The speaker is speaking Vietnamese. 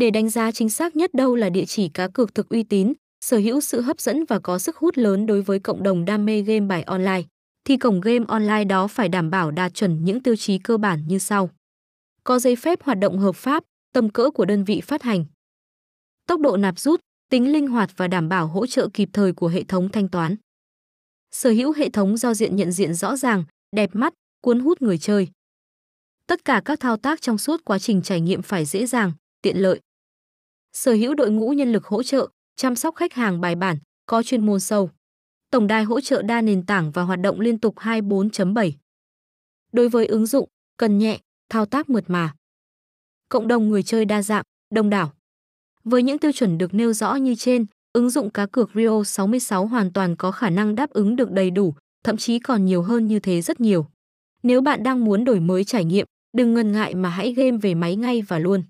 Để đánh giá chính xác nhất đâu là địa chỉ cá cược thực uy tín, sở hữu sự hấp dẫn và có sức hút lớn đối với cộng đồng đam mê game bài online, thì cổng game online đó phải đảm bảo đạt chuẩn những tiêu chí cơ bản như sau. Có giấy phép hoạt động hợp pháp, tầm cỡ của đơn vị phát hành. Tốc độ nạp rút, tính linh hoạt và đảm bảo hỗ trợ kịp thời của hệ thống thanh toán. Sở hữu hệ thống giao diện nhận diện rõ ràng, đẹp mắt, cuốn hút người chơi. Tất cả các thao tác trong suốt quá trình trải nghiệm phải dễ dàng, tiện lợi. Sở hữu đội ngũ nhân lực hỗ trợ, chăm sóc khách hàng bài bản, có chuyên môn sâu. Tổng đài hỗ trợ đa nền tảng và hoạt động liên tục 24.7. Đối với ứng dụng, cần nhẹ, thao tác mượt mà. Cộng đồng người chơi đa dạng, đông đảo. Với những tiêu chuẩn được nêu rõ như trên, ứng dụng cá cược Rio 66 hoàn toàn có khả năng đáp ứng được đầy đủ, thậm chí còn nhiều hơn như thế rất nhiều. Nếu bạn đang muốn đổi mới trải nghiệm, đừng ngần ngại mà hãy game về máy ngay và luôn.